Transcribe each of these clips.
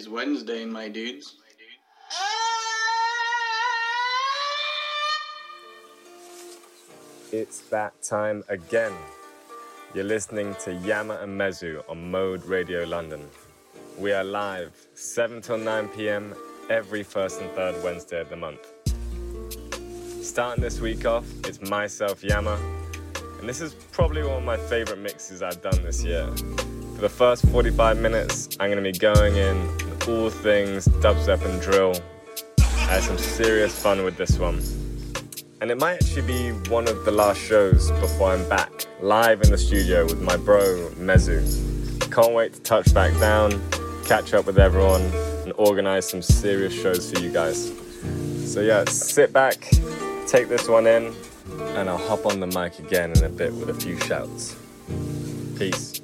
is Wednesday, my dudes. It's that time again. You're listening to Yama and Mezu on Mode Radio London. We are live 7 till 9 pm every first and third Wednesday of the month. Starting this week off, it's myself, Yama, and this is probably one of my favorite mixes I've done this year. For the first 45 minutes, I'm going to be going in all things dubstep and drill. I had some serious fun with this one. And it might actually be one of the last shows before I'm back, live in the studio with my bro, Mezu. Can't wait to touch back down, catch up with everyone, and organize some serious shows for you guys. So, yeah, sit back, take this one in, and I'll hop on the mic again in a bit with a few shouts. Peace.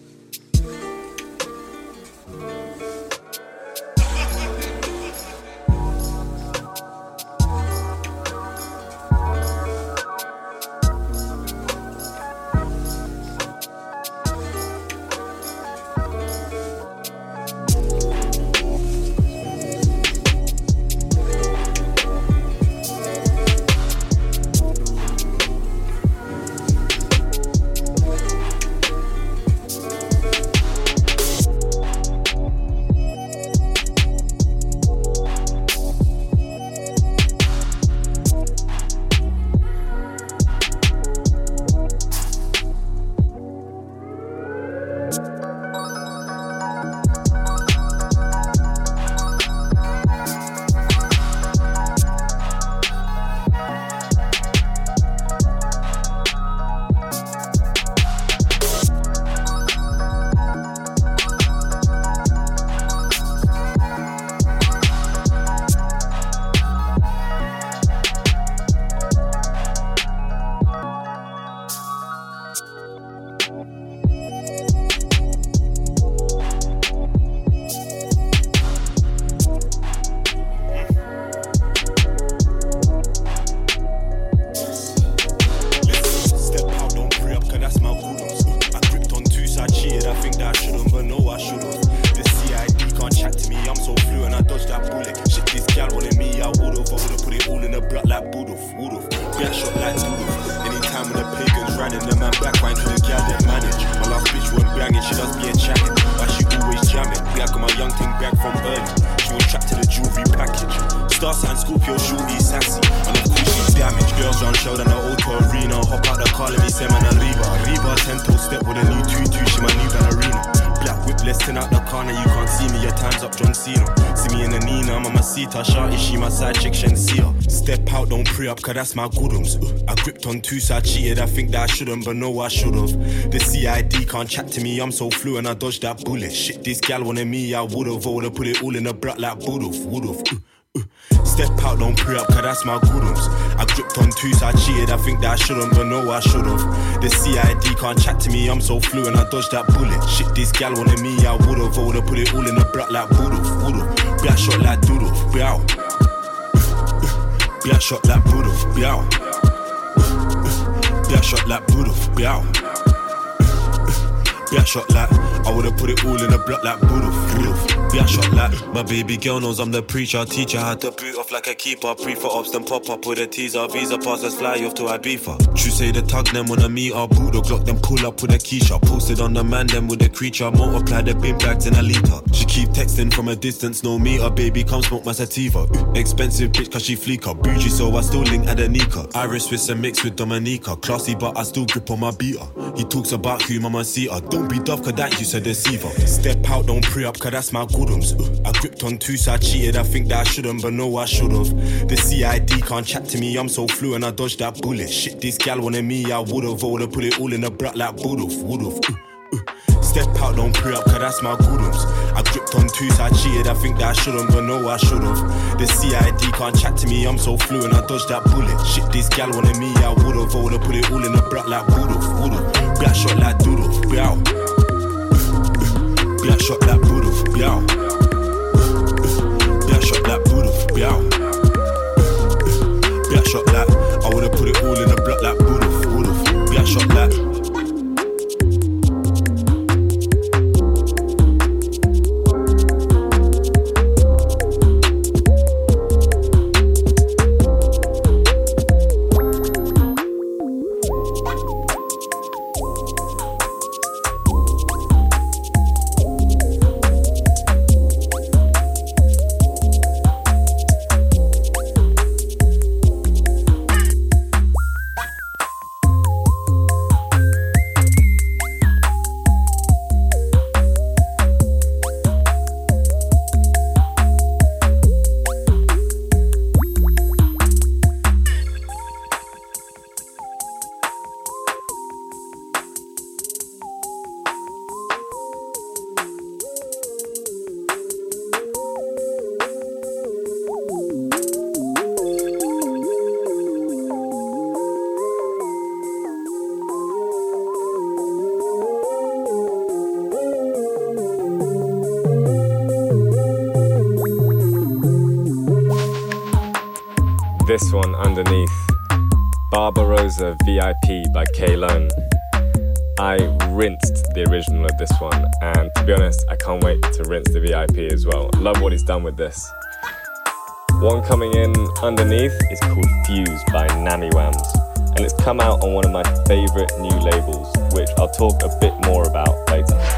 That's my goodums. I gripped on two, so I cheated. I think that I shouldn't, but no, I should've. The CID can't chat to me, I'm so fluent, I dodged that bullet. Shit, this gal wanted me, I would've. I would've put it all in the brat like would've, would've. Uh, uh. Step out, don't pre up, cause that's my goodums. I gripped on two, so I cheated. I think that I shouldn't, but no, I should've. The CID can't chat to me, I'm so fluent, I dodged that bullet. Shit, this gal wanted me, I would've. I would've put it all in the brat like would've. Black shot like doodle, bow. Black shot like would've, bow. Black shot like would've, bow. Black shot like I would've put it all in a block like would've, would've. Shot like My baby girl knows I'm the preacher. Teacher had to like a keeper. Pre for ops, then pop up with a teaser. Visa pass, let's fly off to Ibiza. True say the tug, them wanna meet our boot the Glock, then pull up with a key Keisha. Posted on the man, then with the creature. Multiply the bin bags in a liter. She keep texting from a distance, no meter. Baby, come smoke my sativa. Expensive bitch, cause she fleeker. Bougie, so I still link Adenika. Irish Swiss and mixed with Dominica. Classy, but I still grip on my beater. He talks about who mama see her. Don't be tough, cause that you's a deceiver. Step out, don't pre up, cause that's my goodums. Uh, I gripped on two, so I cheated. I think that I shouldn't, but no, I The CID can't chat to me, I'm so fluent, I dodged that bullet. Shit, this gal wanted me, I would've. I would've put it all in a brat like would've, would've. Step out, don't pre up, cause that's my goodums. I gripped on two, I cheated. I think that I shouldn't, but no, I should've. The CID can't chat to me, I'm so fluent, I dodged that bullet. Shit, this gal wanted me, I would've. I would've put it all in a brat like would've, would've. Black shot like doodle, bow. Black shot like would've, bow. Black shot like would've, bow. Would've put it all in a block like would've, would've. Black shot like. Underneath Barbarossa VIP by K Lone. I rinsed the original of this one, and to be honest, I can't wait to rinse the VIP as well. Love what he's done with this. One coming in underneath is called Fuse by Nami Wams, and it's come out on one of my favorite new labels, which I'll talk a bit more about later.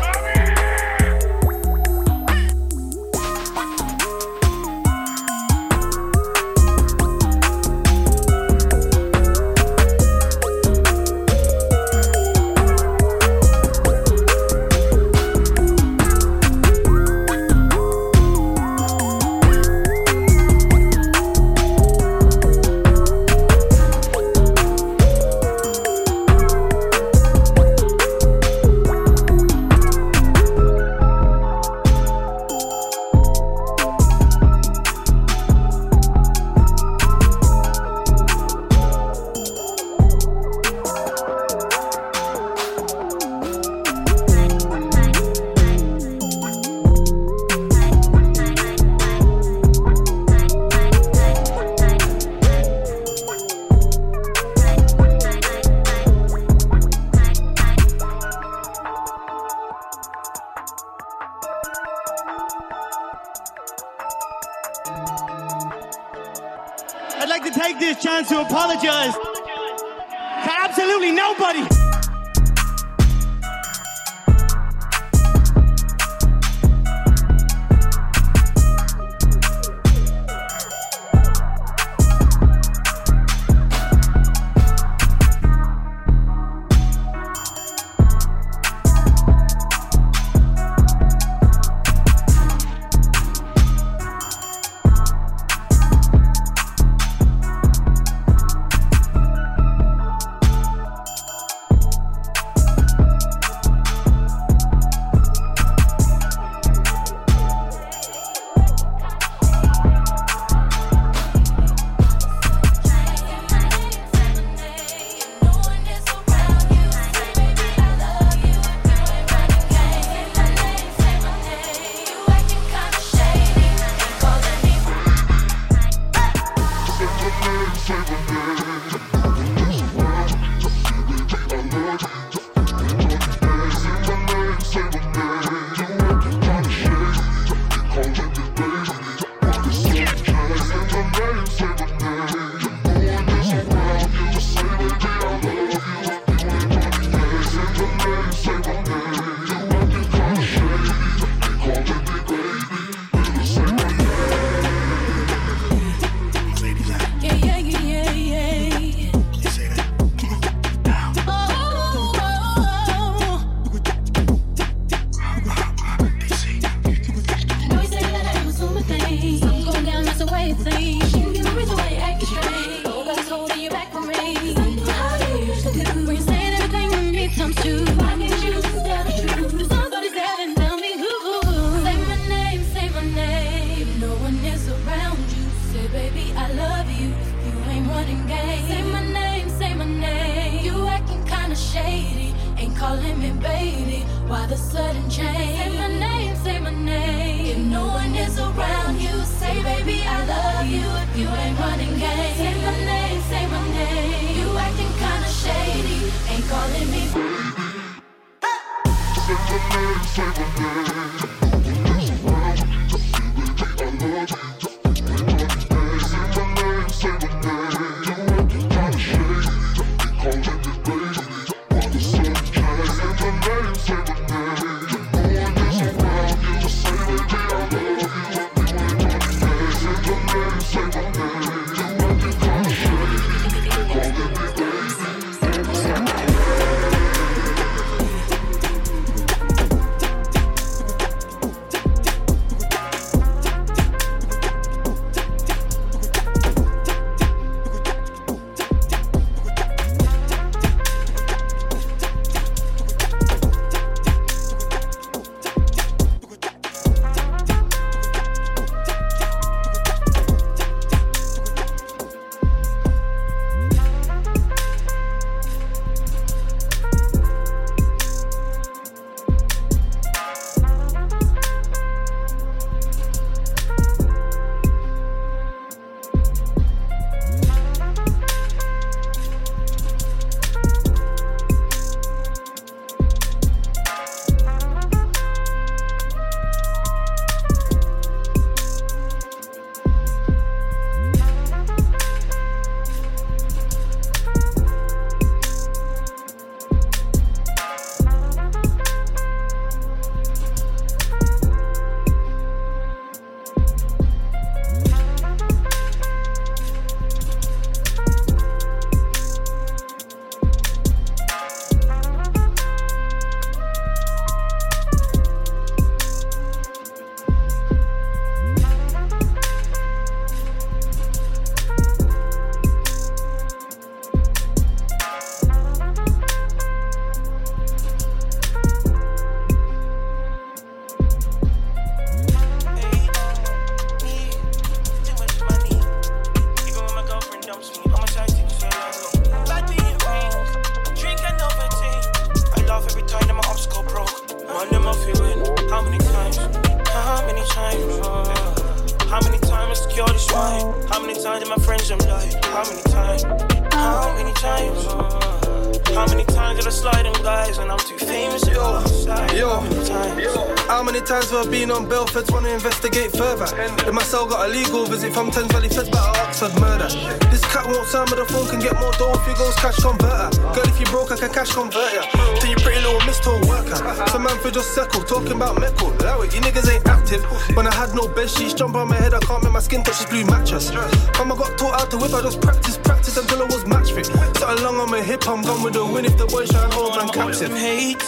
Touch this blue mattress. Mama got taught how to whip, I just practice, practice until I was match fit. Something long on my hip, I'm gone with the win if the boys try hold man captive. Hate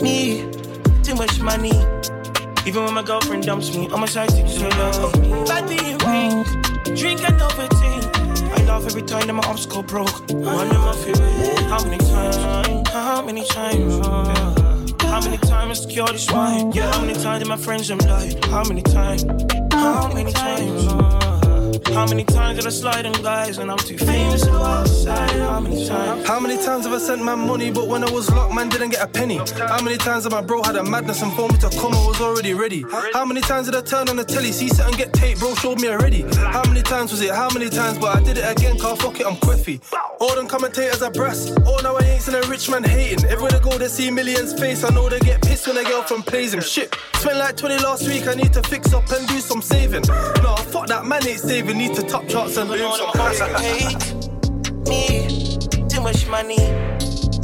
me, too much money. Even when my girlfriend dumps me, I'm a side chick so low. Bad being pink, drink and overthink. I laugh every time that my arms go broke. Wonder my feeling. How many times? How many times? How many times I secure this wine? Yeah, how many times did my friends I'm like? How many times? How many times? How many times did I slide on guys when I'm too famous to outside? How many times? How many times have I sent my money, but when I was locked, man didn't get a penny? How many times have my bro had a madness and phoned me to come, I was already ready? How many times did I turn on the telly, see something get taped, bro showed me already? How many times was it? How many times? But I did it again, car fuck it, I'm quiffy. All them commentators are brass. Oh, now I ain't seen a rich man hating. Everywhere they go, they see millions face. I know they get pissed when a girl from plays him. Shit, spent like 20 last week, I need to fix up and do some saving. No, fuck that, man ain't saving, need to top charts and boom some hate me, too much money.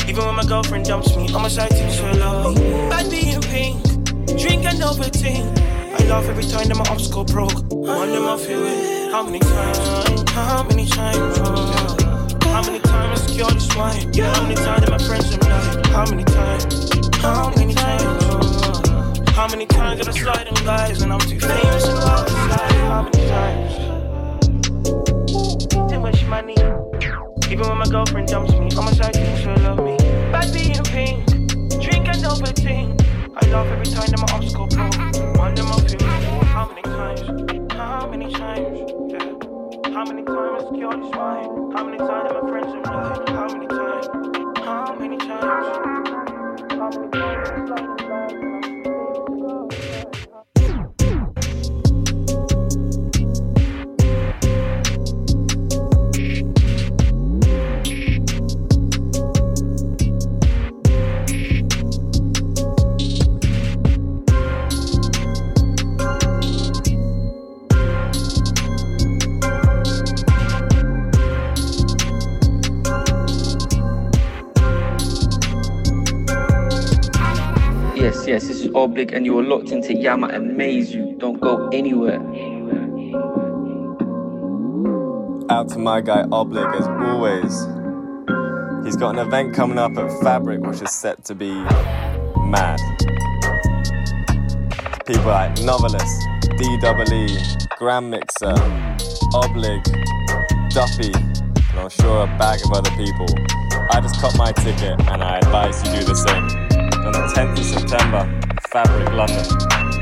Even when my girlfriend dumps me, I'm a side chick so. Bad being pink, drink and overthink. I laugh every time that my arms go broke. Wonder my feeling. How many times? How many times? How many times secure this wine? Yeah, how many times did my friends I'm like? How many times? How many times? How many times did I slide on guys when I'm too famous go outside? How many times? Too much money. Even when my girlfriend dumps me, I'm a side chick, she'll love me. Bad being pink, drink and overthink. I laugh every time that my go broke. Wonder my feelings. How many times? How many times? How many times secure this wine? How many times did my friends I'm? How many times? How many times? Yes, this is Oblique, and you are locked into Yama and Mezu. Don't go anywhere. Out to my guy Oblique as always. He's got an event coming up at Fabric which is set to be mad. People like Novelist, DWE, Grand Mixer, Oblig, Duffy, and I'm sure a bag of other people. I just cut my ticket and I advise you do the same. On the 10th of September, Fabric London.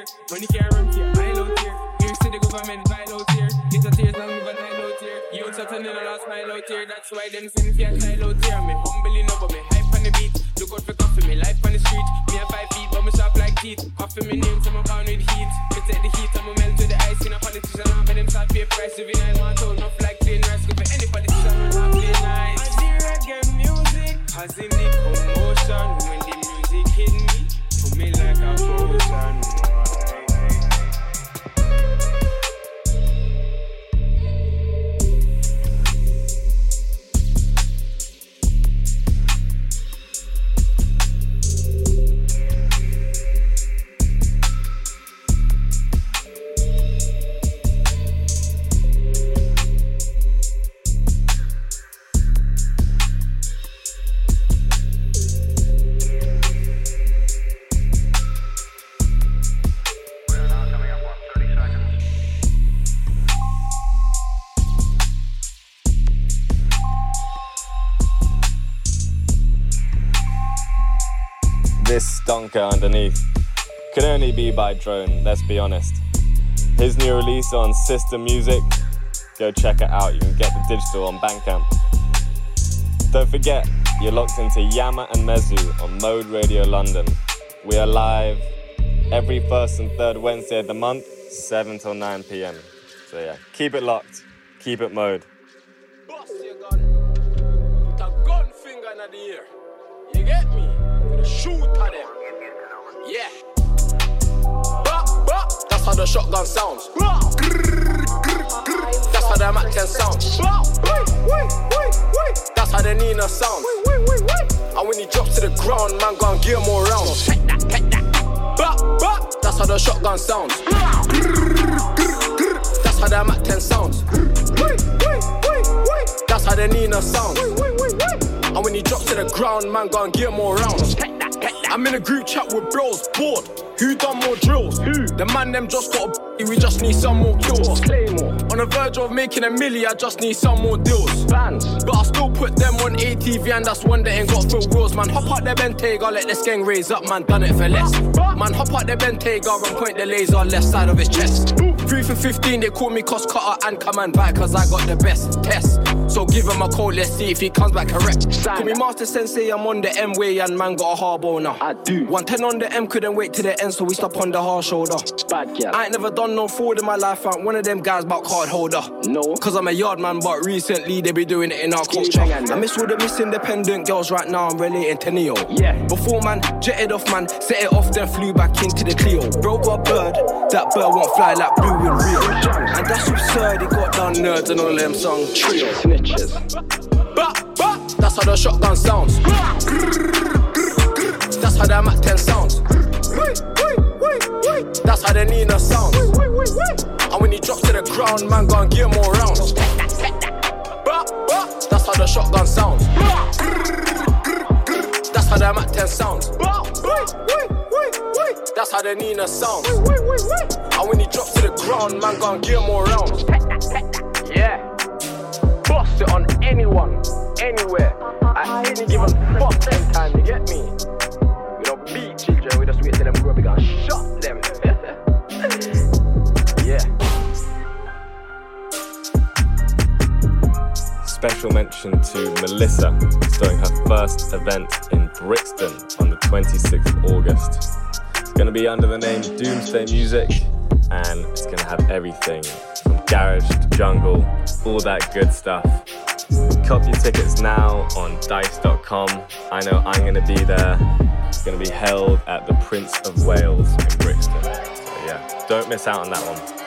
Here. Money can't run here, mile out here. Here's to the government, vile out here. Get a tears move a Nile out here. Youths are turning a last mile out here. That's why them send fear style out here. Me humbly know, but me hype on the beat. Look out for coffee, me life on the street. Me have five feet, but me sharp like teeth. Coffee me name, so I'm bound with heat. Me take the heat, I'm a melt to the ice. In a politician, I'm them start pay price. If you know want to, enough like plain rice. Go for any politician, I'm play nice. I see reggae music, has in the commotion. When the music hit me, for me like a potion. Stonker underneath could only be by drone, let's be honest. His new release on System Music, go check it out. You can get the digital on Bandcamp. Don't forget, you're locked into Yama and Mezu on Mode Radio London. We are live every first and third Wednesday of the month, 7 till 9 pm. So yeah, keep it locked, keep it mode. Put a gun finger in the ear. You get me? Shoot at. Yeah. Bah, bah. That's how the shotgun sounds. That's how the Mac 10 sounds. That's how the Nina sounds. And when he drops to the ground, man, go and give him more rounds. Bah, bah. That's how the shotgun sounds. That's how the Mac 10 sounds. That's how the Nina sounds. And when he drops to the ground, man, go and him more rounds. I'm in a group chat with bros, bored. Who done more drills? Who? The man them just got a b- we just need some more kills. Claymore. On the verge of making a milli, I just need some more deals. Bands. But I still put them on ATV and that's one that ain't got full wheels. Man, hop out the Bentayga, let this gang raise up, man, done it for less. Man, hop out the Bentayga and point the laser left side of his chest. 3 for 15, they call me cost cutter and command back cause I got the best test. So give him a call, let's see if he comes back correct. Call me Master Sensei, I'm on the M way and man got a hard ball now. I do. 110 on the M, couldn't wait to the end, so we stop on the hard shoulder. Bad girl. I ain't never done no fraud in my life, I'm one of them guys about card holder. No. Cause I'm a yard man, but recently they be doing it in our culture. I miss all the miss independent girls right now, I'm relating to Neo. Yeah. Before man, jetted off man, set it off, then flew back into the Clio. Bro got a bird, that bird won't fly like blue in Rio. And that's absurd, he got down nerds and all them song trio. Snitches. Bah, bah, that's how the shotgun sounds. That's how the Mac 10 sounds. That's how the Nina sounds. And when he drops to the ground, man, go and give him more rounds. That's how the shotgun sounds. That's how the Mac 10 sounds. That's how the Nina sounds. And when he drops to the ground, man, go and give him more rounds. Yeah. Bust it on anyone, anywhere, at any given fucking time, you get me? We don't beat children, we just wait till them grow big and shot Special mention to Melissa, who's doing her first event in Brixton on the 26th of August. It's going to be under the name Doomsday Music. and it's gonna have everything from garage to jungle, all that good stuff. Cop your tickets now on dice.com. I know I'm gonna be there. It's gonna be held at the Prince of Wales in Brixton. So yeah, don't miss out on that one.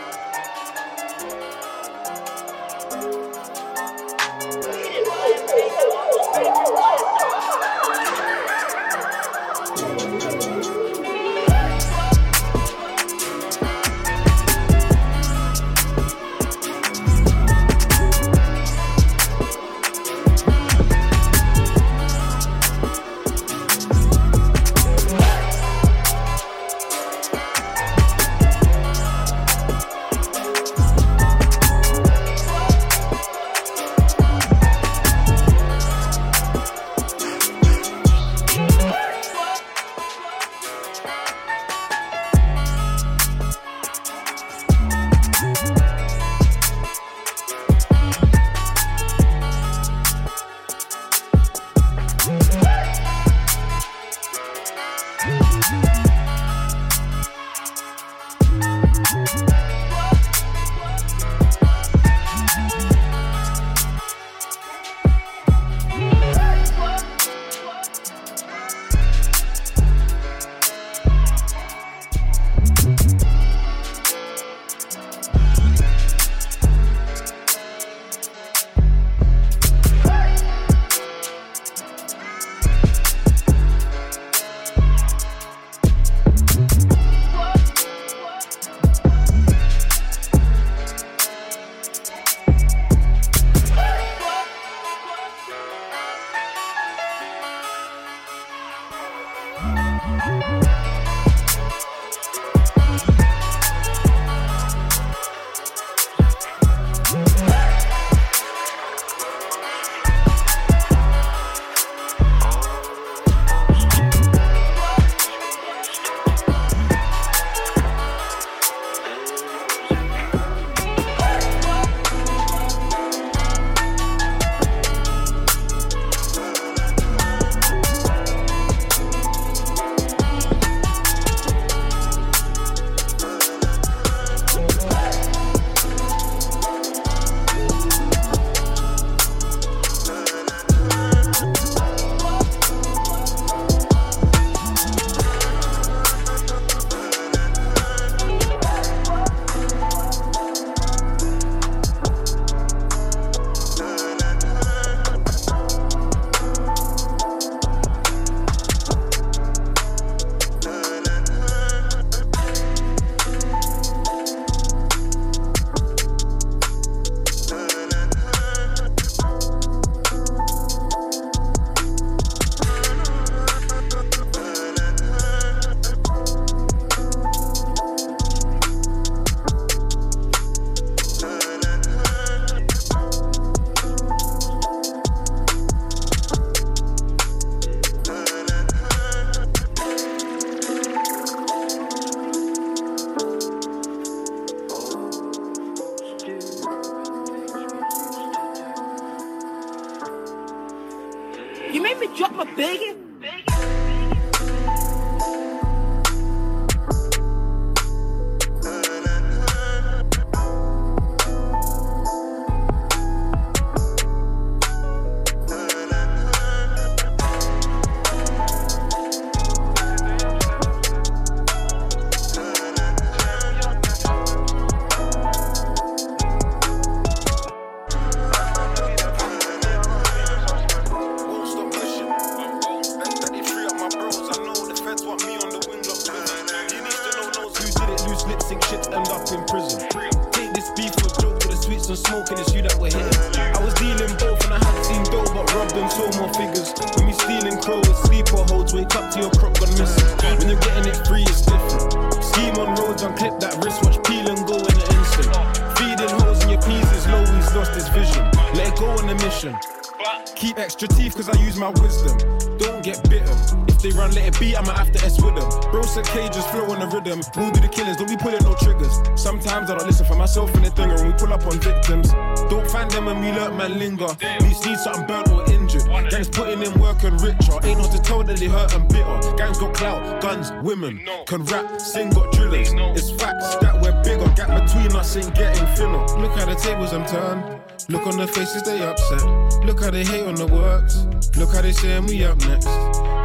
Learn man linger. These need something burnt or injured. Gangs putting in work and richer. Ain't no to tell that they hurt and bitter. Gangs got clout, guns, women. Can rap, sing, got drillers. It's facts that we're bigger. Gap between us ain't getting thinner. Look how the tables I'm turned. Look on the faces, they upset. Look how they hate on the works. Look how they saying we up next.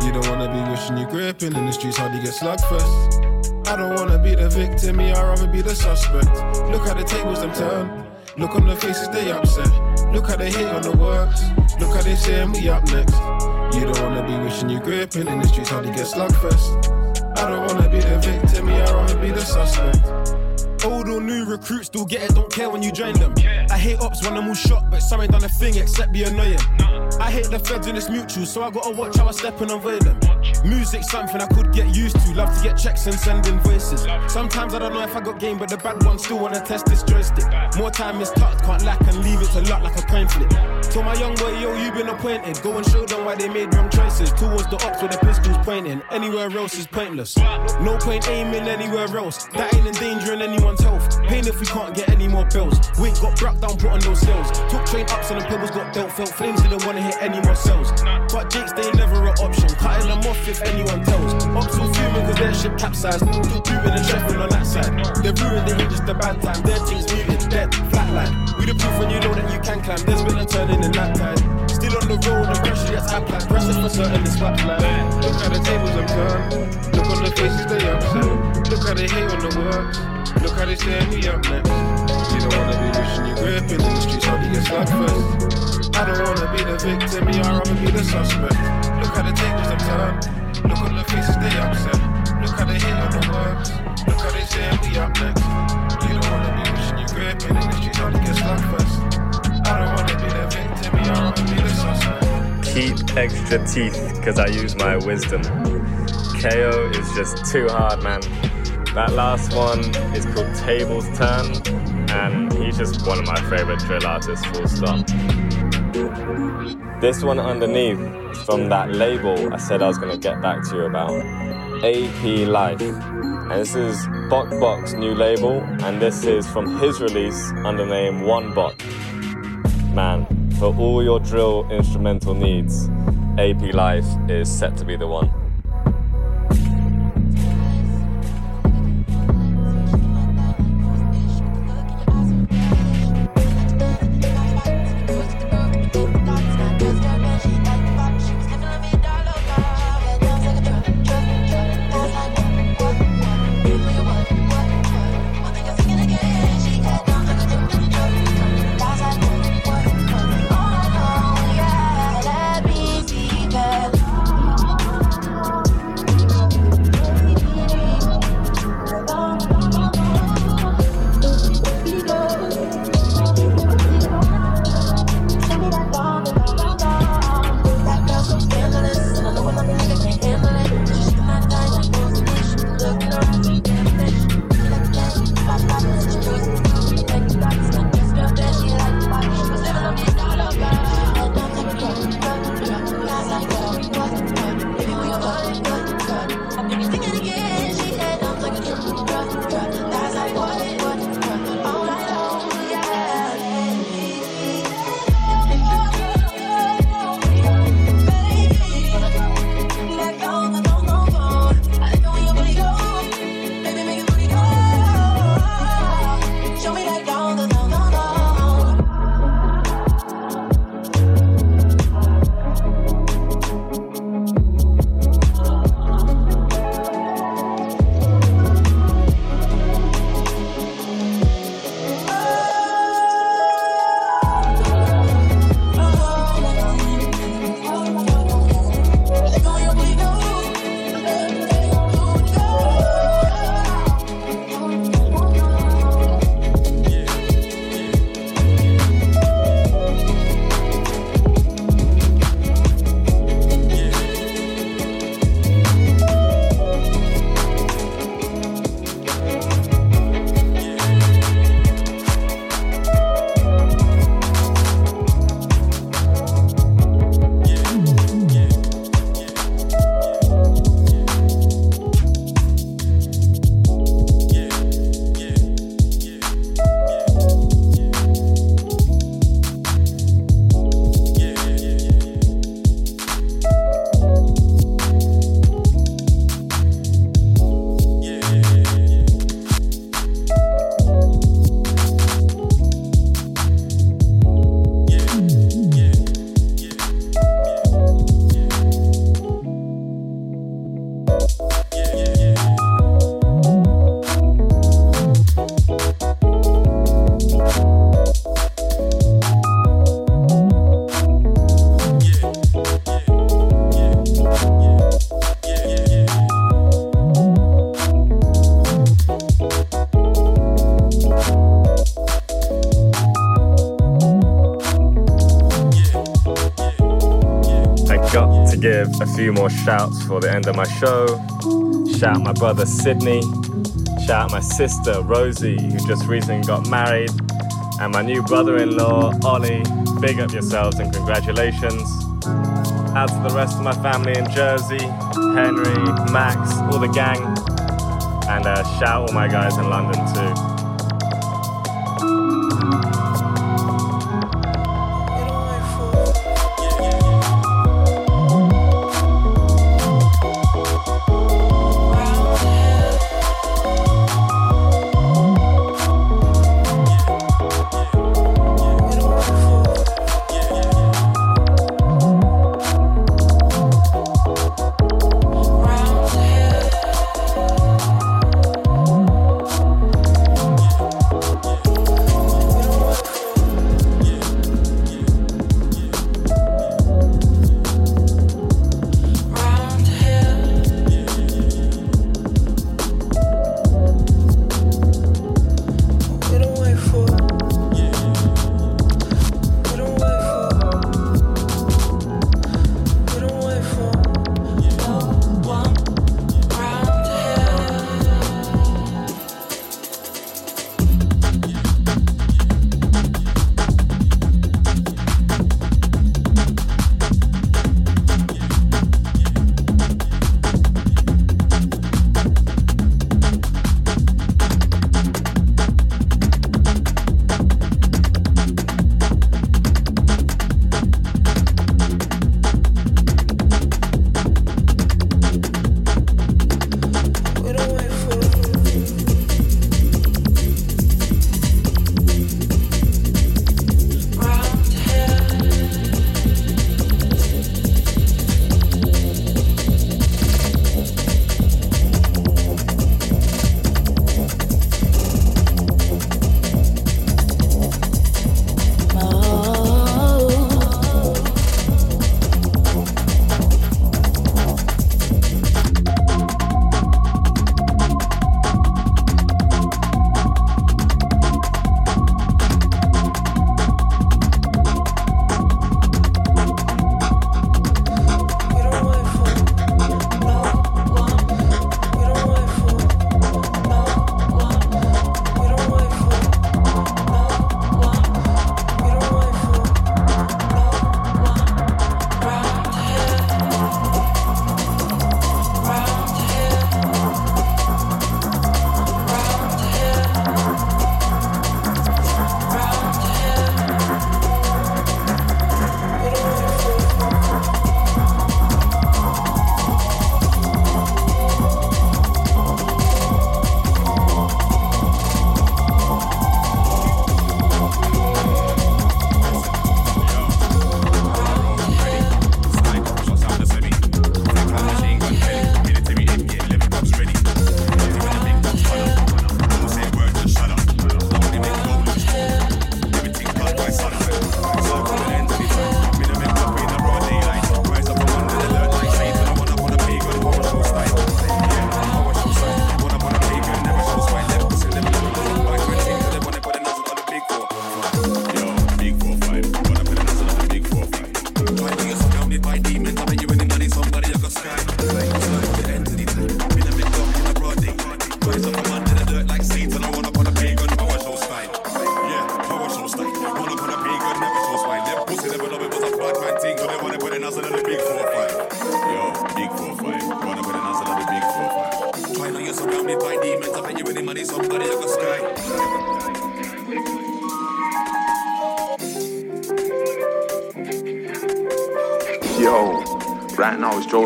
You don't wanna be wishing you gripping in the streets, you get slugged first? I don't wanna be the victim, me, I'd rather be the suspect. Look how the tables them turn. Look on the faces, they upset. Look how they hate on the works. Look how they saying we up next. You don't wanna be wishing you gripping in the streets, how you get slugged first? I don't wanna be the victim, me, I'd rather be the suspect. Old or new recruits still get it, don't care when you join them. I hate ops when I'm all shot, but some ain't done a thing except be annoying. I hate the feds and it's mutual, so I gotta watch how I step and avoid them. Music's something I could get used to, love to get checks and send invoices. Sometimes I don't know if I got game, but the bad ones still wanna test this joystick. More time is tucked, can't lack and leave it to luck like a coin flip. So my young boy, yo, you been appointed. Go and show them why they made wrong choices. Towards the ops with the pistols pointing. Anywhere else is pointless. No point aiming anywhere else. That ain't endangering anyone's health. Pain if we can't get any more bills. We got brought down, put on those sales. Took train ups and the pebbles got dealt. Felt flames didn't wanna hit any more cells. But Jakes, they never an option. Cutting them off if anyone tells. Ops all fuming cause their ship capsized. Still doing and chefing on that side. They're ruined, they hate just a bad time. Their things muted, dead, flatline. We the proof when you know that you can climb. There's been a turning in that time. Still on the road, the pressure gets applied. Pressure for certain is flatline. Look how the tables have turned. Look on the faces they upset. Look how they hate on the works. Look how they say me up next. You don't wanna be you in the streets, how do you first? I don't wanna be the victim, I'd rather be the suspect. Look how the tables turned. Look on the faces they upset. Look how they on the works. Look how they me up next. You don't wanna be you in the streets, how do you first? I don't wanna be the victim, I'd rather be the suspect. Keep extra teeth, because I use my wisdom. KO is just too hard, man. That last one is called Tables Turn, and he's just one of my favorite drill artists, full stop. This one underneath from that label I said I was going to get back to you about AP Life. And this is Bok Bok's new label, and this is from his release under the name One Bok. Man, for all your drill instrumental needs, AP Life is set to be the one. A few more shouts for the end of my show. Shout out my brother Sydney. Shout out my sister Rosie, who just recently got married. And my new brother in law, Ollie. Big up yourselves and congratulations. Out to the rest of my family in Jersey Henry, Max, all the gang. And uh, shout all my guys in London too.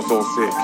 Surrounded by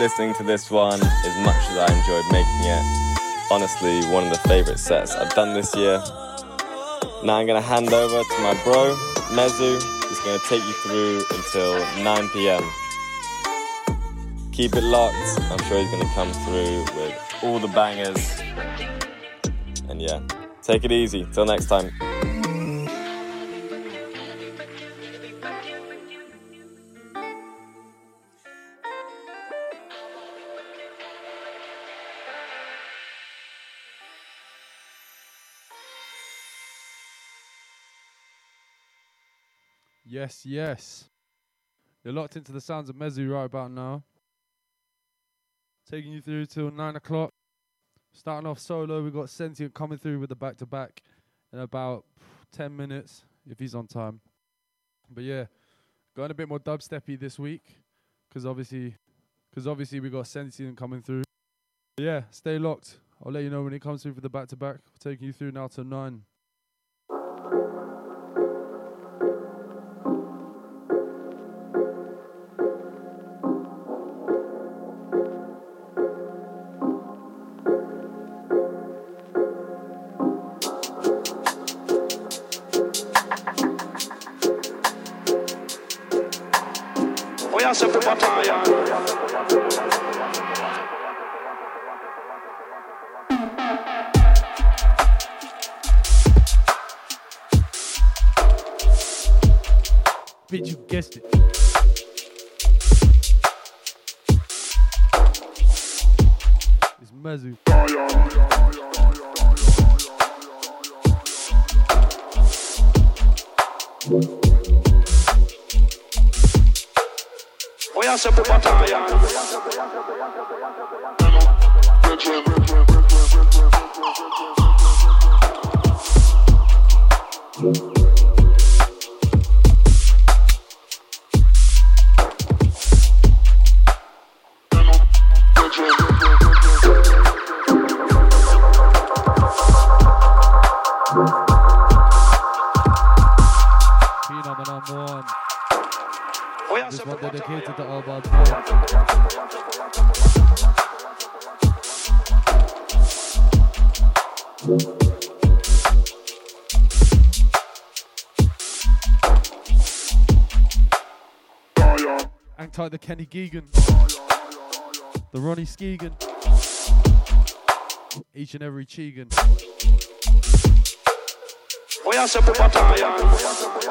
listening to this one as much as I enjoyed making it. Honestly, one of the favorite sets I've done this year. Now I'm gonna hand over to my bro, Mezu. He's gonna take you through until 9 p.m. Keep it locked. I'm sure he's gonna come through with all the bangers. And yeah, take it easy. Till next time. yes. You're locked into the sounds of Mezu right about now. Taking you through till 9 o'clock. Starting off solo, we've got Sentient coming through with the back to back in about 10 minutes if he's on time. But yeah, going a bit more dubsteppy this week because obviously, cause obviously we got Sentient coming through. But yeah, stay locked. I'll let you know when it comes through for the back to back. Taking you through now to 9. yourself Bitch, you guessed it. It's Mezu. Oya se pe bataya. Phenom This one dedicated to. Hang tight the Kenny Geegan. The Ronnie Skeegan. Each and every Cheegan. Oya se pe bataya.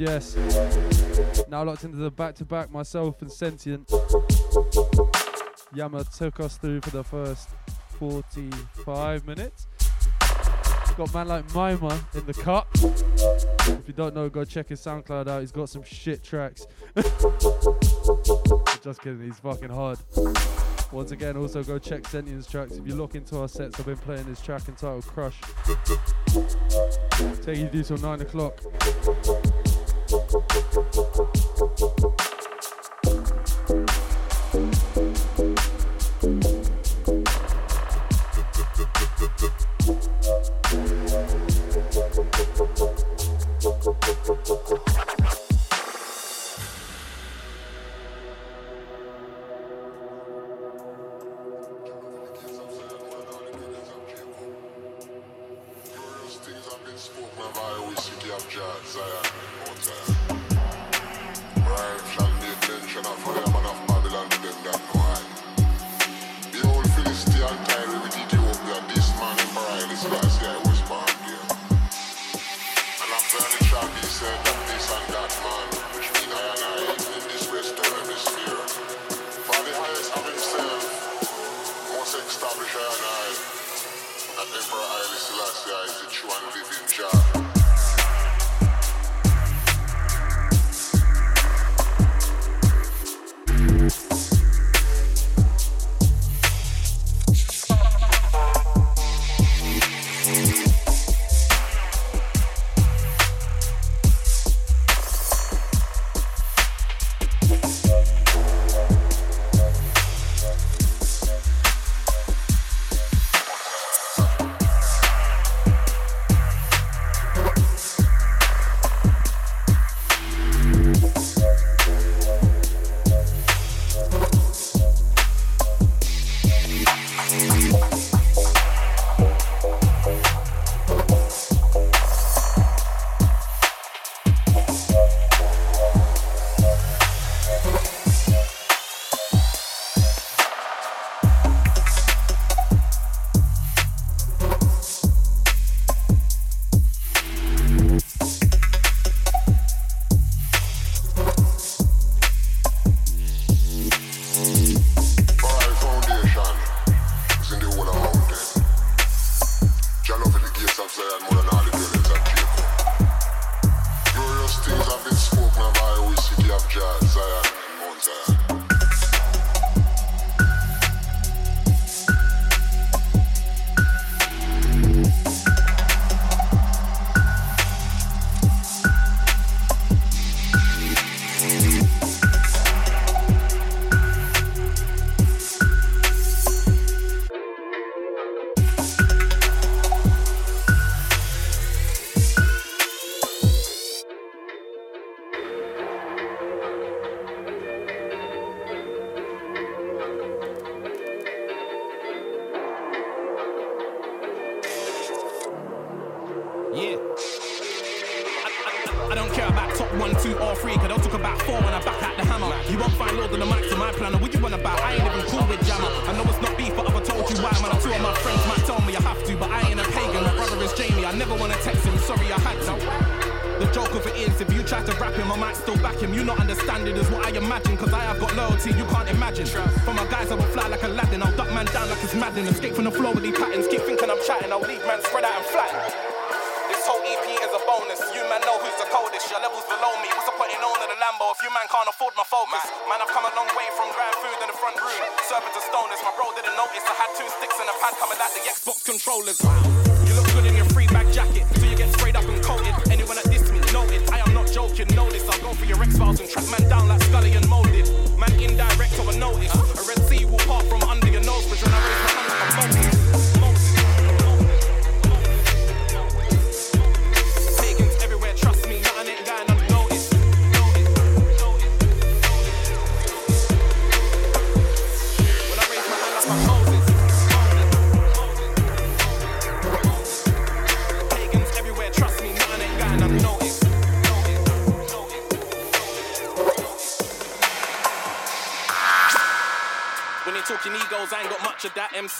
Yes, yes. Now locked into the back to back, myself and Sentient. Yama took us through for the first 45 minutes. Got man like Mima in the cut. If you don't know, go check his SoundCloud out. He's got some shit tracks. Just kidding, he's fucking hard. Once again, also go check Sentient's tracks. If you look into our sets, I've been playing this track entitled Crush. Take you through till 9 o'clock. ちょっとちとちょっとちょ。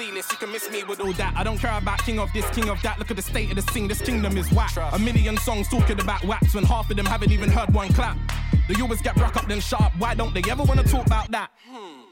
Of that. MC list, you can miss me with all that. I don't care about king of this, king of that. Look at the state of the scene, this kingdom is whack. A million songs talking about wax when half of them haven't even heard one clap. They always get broke up then sharp. Why don't they ever wanna talk about that?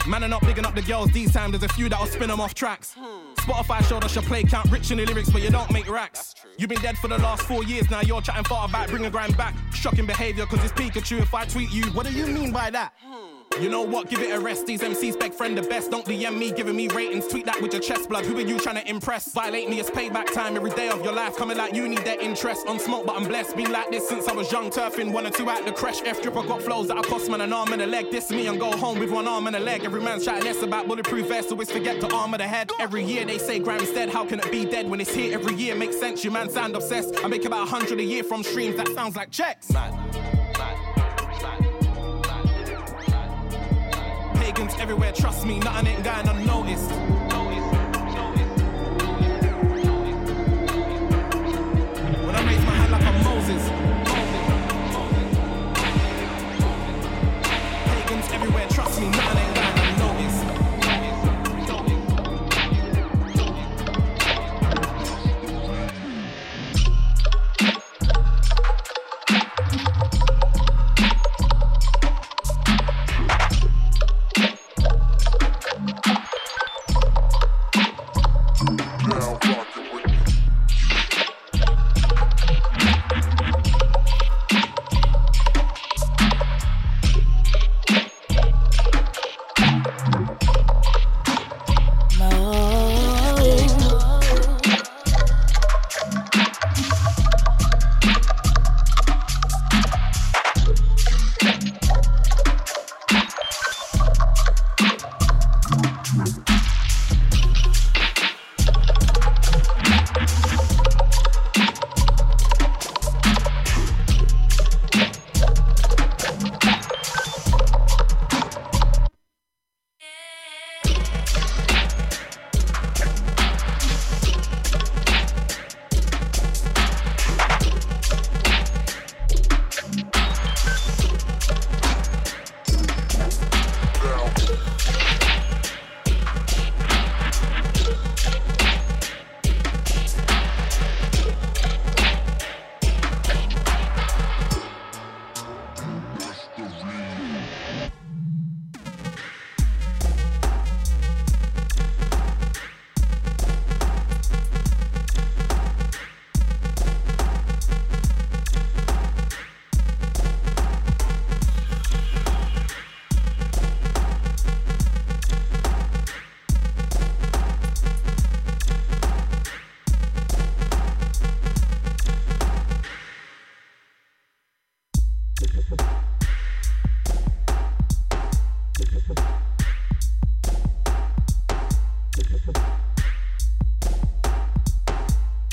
Man are not bigging up the girls these times. There's a few that'll spin them off tracks. Spotify showed us your play count rich in the lyrics, but you don't make racks. You've been dead for the last four years now. You're chatting far about bringing grind back. Shocking behavior, cause it's Pikachu. If I tweet you, what do you mean by that? Hmm. You know what? Give it a rest. These MCs beg friend the best. Don't DM me, giving me ratings. Tweet that with your chest blood. Who are you trying to impress? Violate me, it's payback time every day of your life. Coming like you need their interest. On smoke, but I'm blessed. Been like this since I was young. Turfing one or two out the crash. F drip, I got flows that I cost man an arm and a leg. This me and go home with one arm and a leg. Every man's chatting less about bulletproof vests. Always forget the arm armor the head. Every year they say grime's dead. How can it be dead when it's here every year? Makes sense. You man sound obsessed. I make about a hundred a year from streams. That sounds like checks. Pagans everywhere, trust me, nothing ain't going unnoticed. When I raise my hand like I'm Moses. Pagans everywhere, trust me, nothing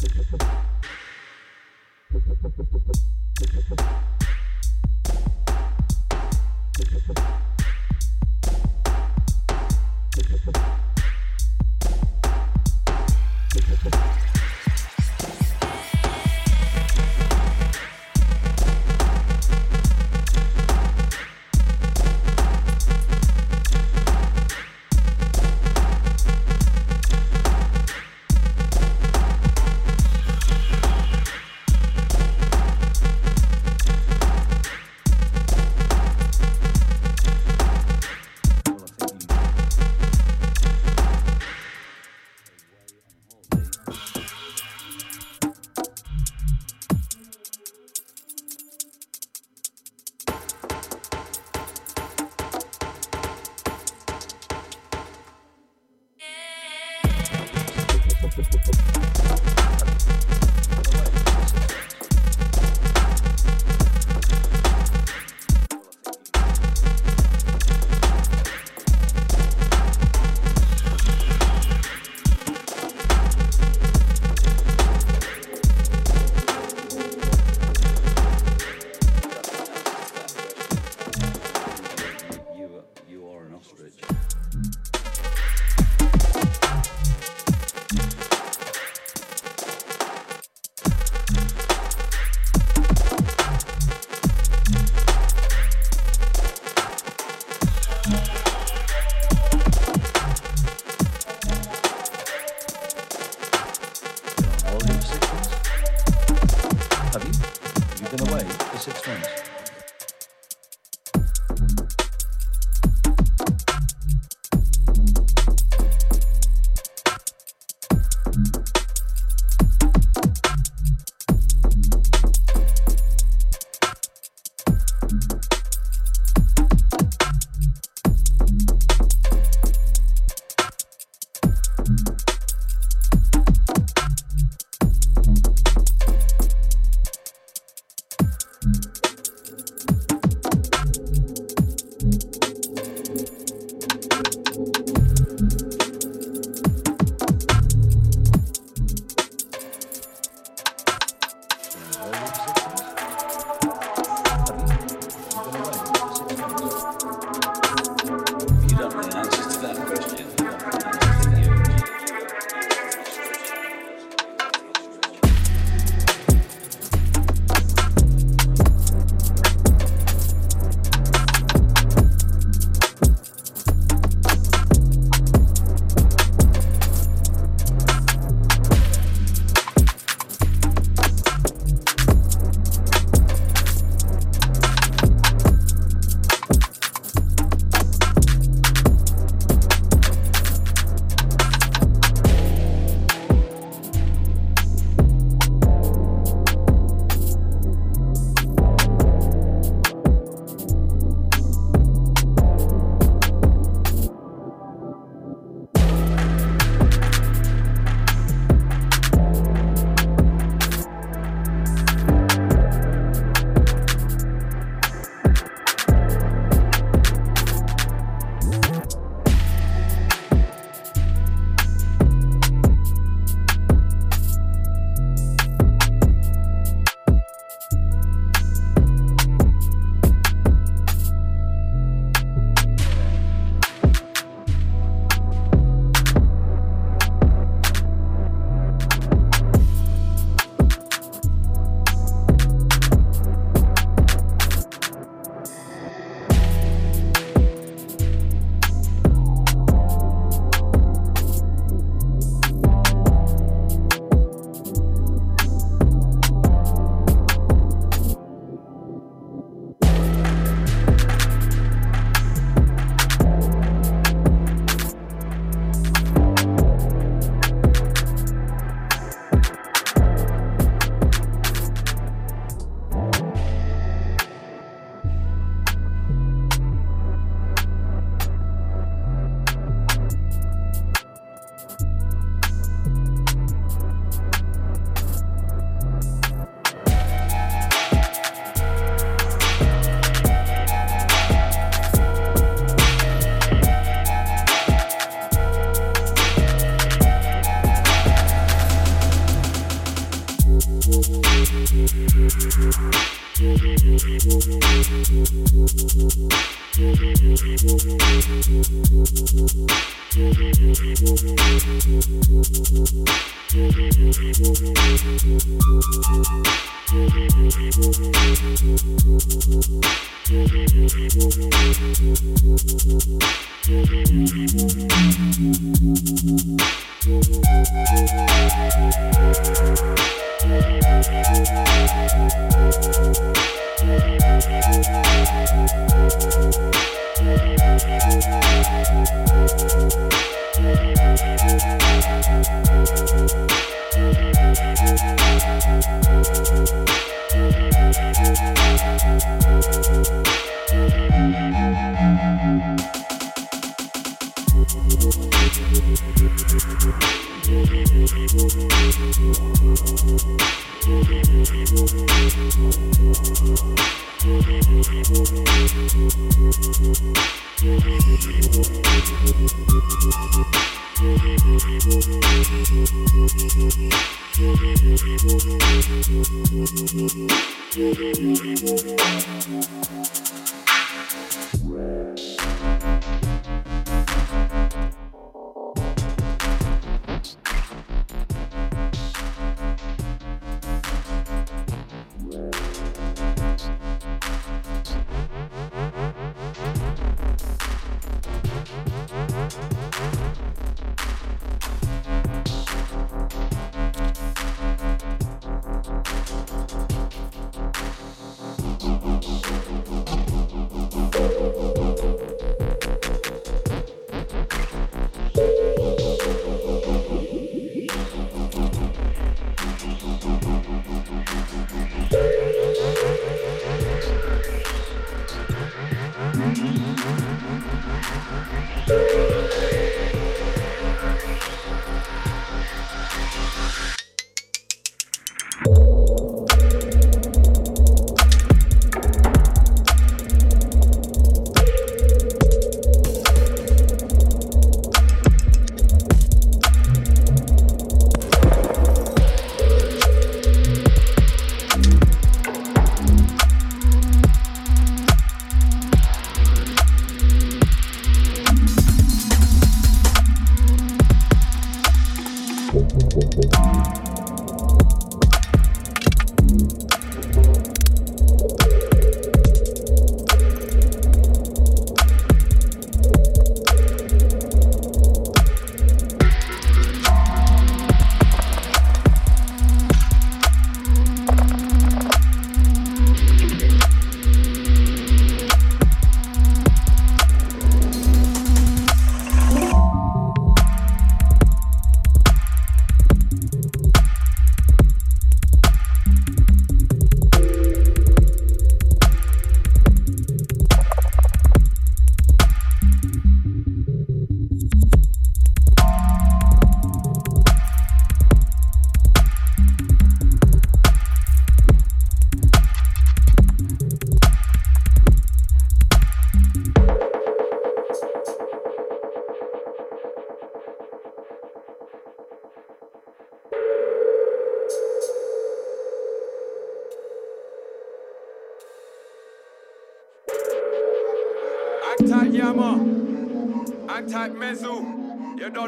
We'll be right back.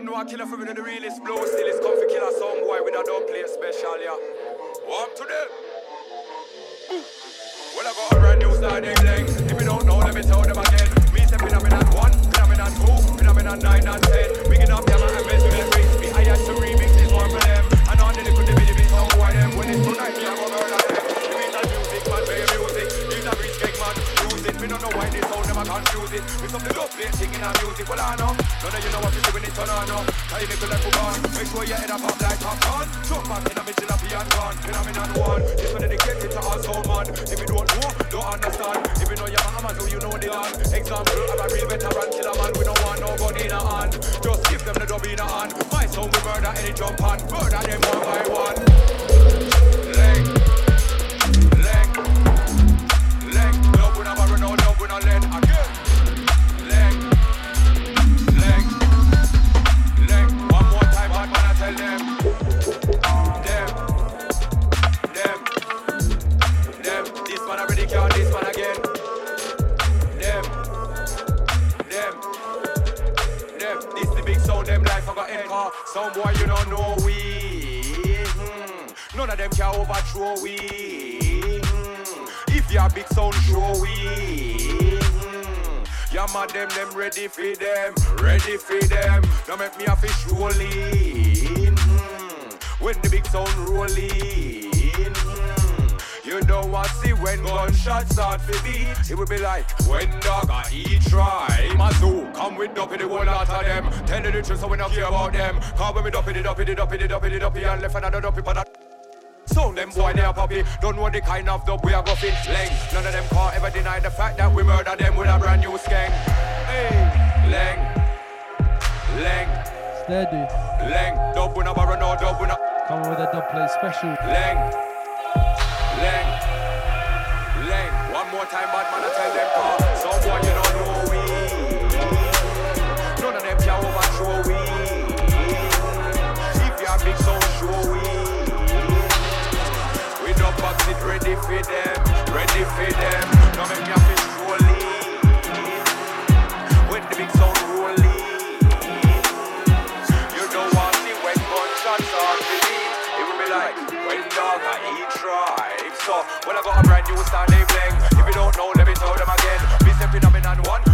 don't know a killer from the realest blow still life and I don't know people that. Them boy they are puppy, don't know the kind of dub we are fit. Leng, none of them can't ever deny the fact that we murder them with a brand new skank. Hey, Leng, Leng, steady. Leng, dub we never run out, dub we Come with a dub play special. Leng, Leng, Leng. One more time, bad man, I tell them car. Some boy you don't know we. None of them can overthrow we. ready for them, ready for them. Now make me a fish rolly with the big sound rolly. You don't want the wet gunshots on the beat. It will be like when dog I eat tribe. So when I got a brand new style, they bling. If you don't know, let me tell them again. Be stepping up in and one.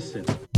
Listen.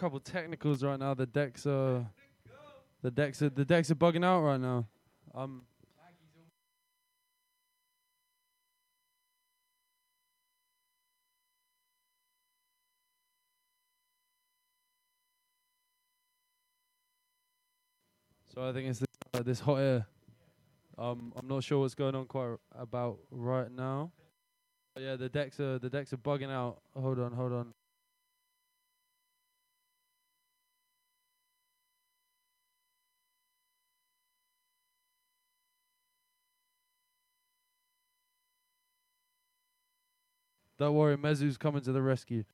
couple technicals right now. The decks are, the decks are, the decks are bugging out right now. Um. So I think it's this, uh, this hot air. Um, I'm not sure what's going on quite about right now. But yeah, the decks are the decks are bugging out. Hold on, hold on. Don't worry, Mezu's coming to the rescue.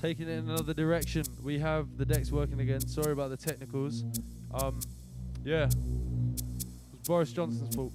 Taking it in another direction, we have the decks working again. Sorry about the technicals. Um, yeah, it was Boris Johnson's fault.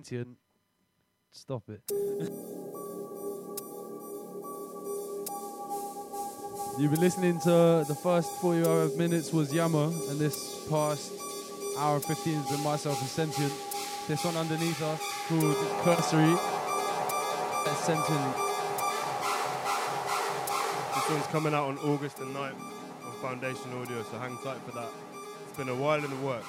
Sentient. Stop it. You've been listening to the first 45 minutes was Yama, and this past hour and 15 has been myself and Sentient. This one underneath us called Cursory. That's Sentient. This one's coming out on August the 9th on Foundation Audio, so hang tight for that. It's been a while in the works.